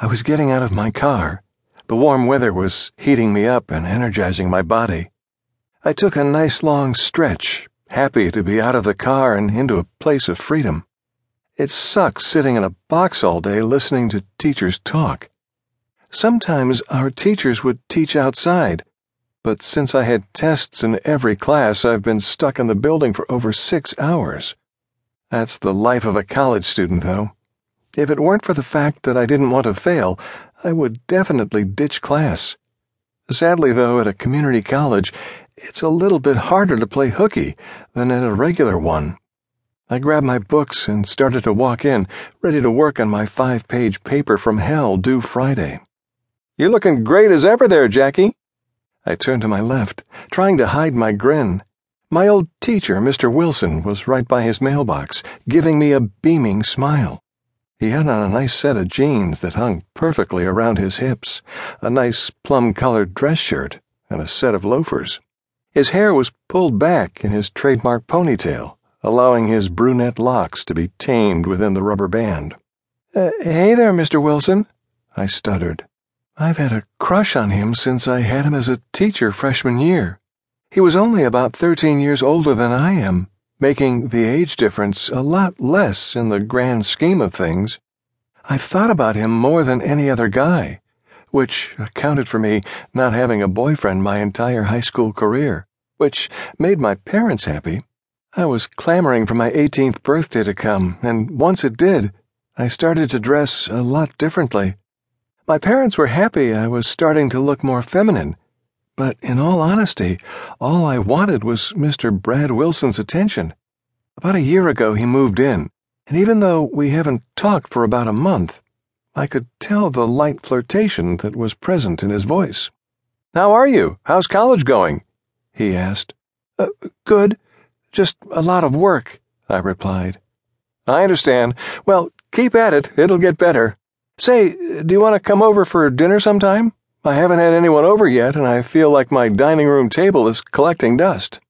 I was getting out of my car. The warm weather was heating me up and energizing my body. I took a nice long stretch, happy to be out of the car and into a place of freedom. It sucks sitting in a box all day listening to teachers talk. Sometimes our teachers would teach outside, but since I had tests in every class, I've been stuck in the building for over six hours. That's the life of a college student, though. If it weren't for the fact that I didn't want to fail, I would definitely ditch class. Sadly, though, at a community college, it's a little bit harder to play hooky than at a regular one. I grabbed my books and started to walk in, ready to work on my five page paper from hell due Friday. You're looking great as ever there, Jackie. I turned to my left, trying to hide my grin. My old teacher, Mr. Wilson, was right by his mailbox, giving me a beaming smile. He had on a nice set of jeans that hung perfectly around his hips, a nice plum colored dress shirt, and a set of loafers. His hair was pulled back in his trademark ponytail, allowing his brunette locks to be tamed within the rubber band. Uh, hey there, Mr. Wilson, I stuttered. I've had a crush on him since I had him as a teacher freshman year. He was only about 13 years older than I am, making the age difference a lot less in the grand scheme of things. I've thought about him more than any other guy, which accounted for me not having a boyfriend my entire high school career, which made my parents happy. I was clamoring for my 18th birthday to come, and once it did, I started to dress a lot differently. My parents were happy I was starting to look more feminine, but in all honesty, all I wanted was Mr. Brad Wilson's attention. About a year ago, he moved in, and even though we haven't talked for about a month, I could tell the light flirtation that was present in his voice. How are you? How's college going? he asked. Uh, good. Just a lot of work, I replied. I understand. Well, keep at it. It'll get better. Say, do you want to come over for dinner sometime? I haven't had anyone over yet, and I feel like my dining room table is collecting dust.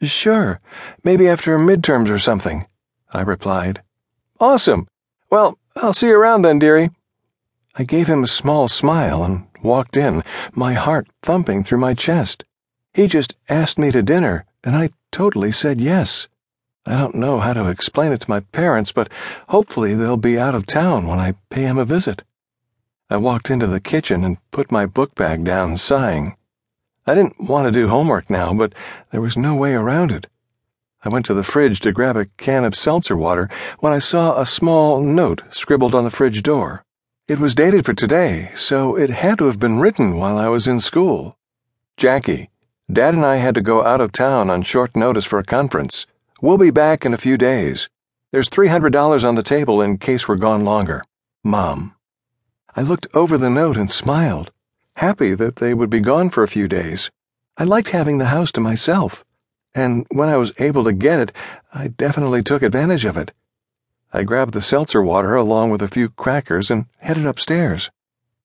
Sure, maybe after midterms or something, I replied. Awesome. Well, I'll see you around then, dearie. I gave him a small smile and walked in, my heart thumping through my chest. He just asked me to dinner, and I totally said yes. I don't know how to explain it to my parents, but hopefully they'll be out of town when I pay him a visit. I walked into the kitchen and put my book bag down, sighing. I didn't want to do homework now, but there was no way around it. I went to the fridge to grab a can of seltzer water when I saw a small note scribbled on the fridge door. It was dated for today, so it had to have been written while I was in school. Jackie, Dad and I had to go out of town on short notice for a conference. We'll be back in a few days. There's $300 on the table in case we're gone longer. Mom. I looked over the note and smiled, happy that they would be gone for a few days. I liked having the house to myself, and when I was able to get it, I definitely took advantage of it. I grabbed the seltzer water along with a few crackers and headed upstairs.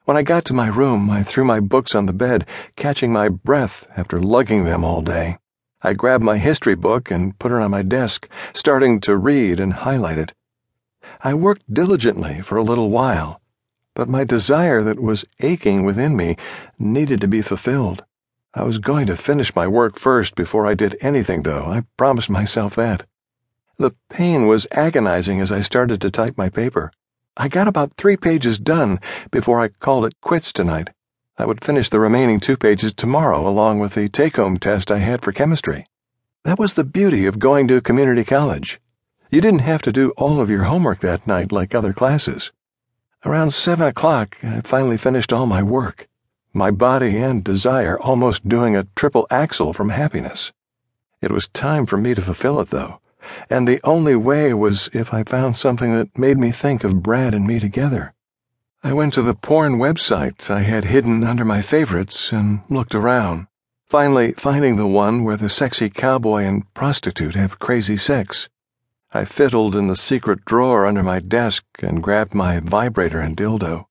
When I got to my room, I threw my books on the bed, catching my breath after lugging them all day. I grabbed my history book and put it on my desk, starting to read and highlight it. I worked diligently for a little while, but my desire that was aching within me needed to be fulfilled. I was going to finish my work first before I did anything, though. I promised myself that. The pain was agonizing as I started to type my paper. I got about three pages done before I called it quits tonight. I would finish the remaining two pages tomorrow, along with the take home test I had for chemistry. That was the beauty of going to community college. You didn't have to do all of your homework that night like other classes. Around seven o'clock, I finally finished all my work, my body and desire almost doing a triple axel from happiness. It was time for me to fulfill it, though, and the only way was if I found something that made me think of Brad and me together. I went to the porn website I had hidden under my favorites and looked around, finally finding the one where the sexy cowboy and prostitute have crazy sex. I fiddled in the secret drawer under my desk and grabbed my vibrator and dildo.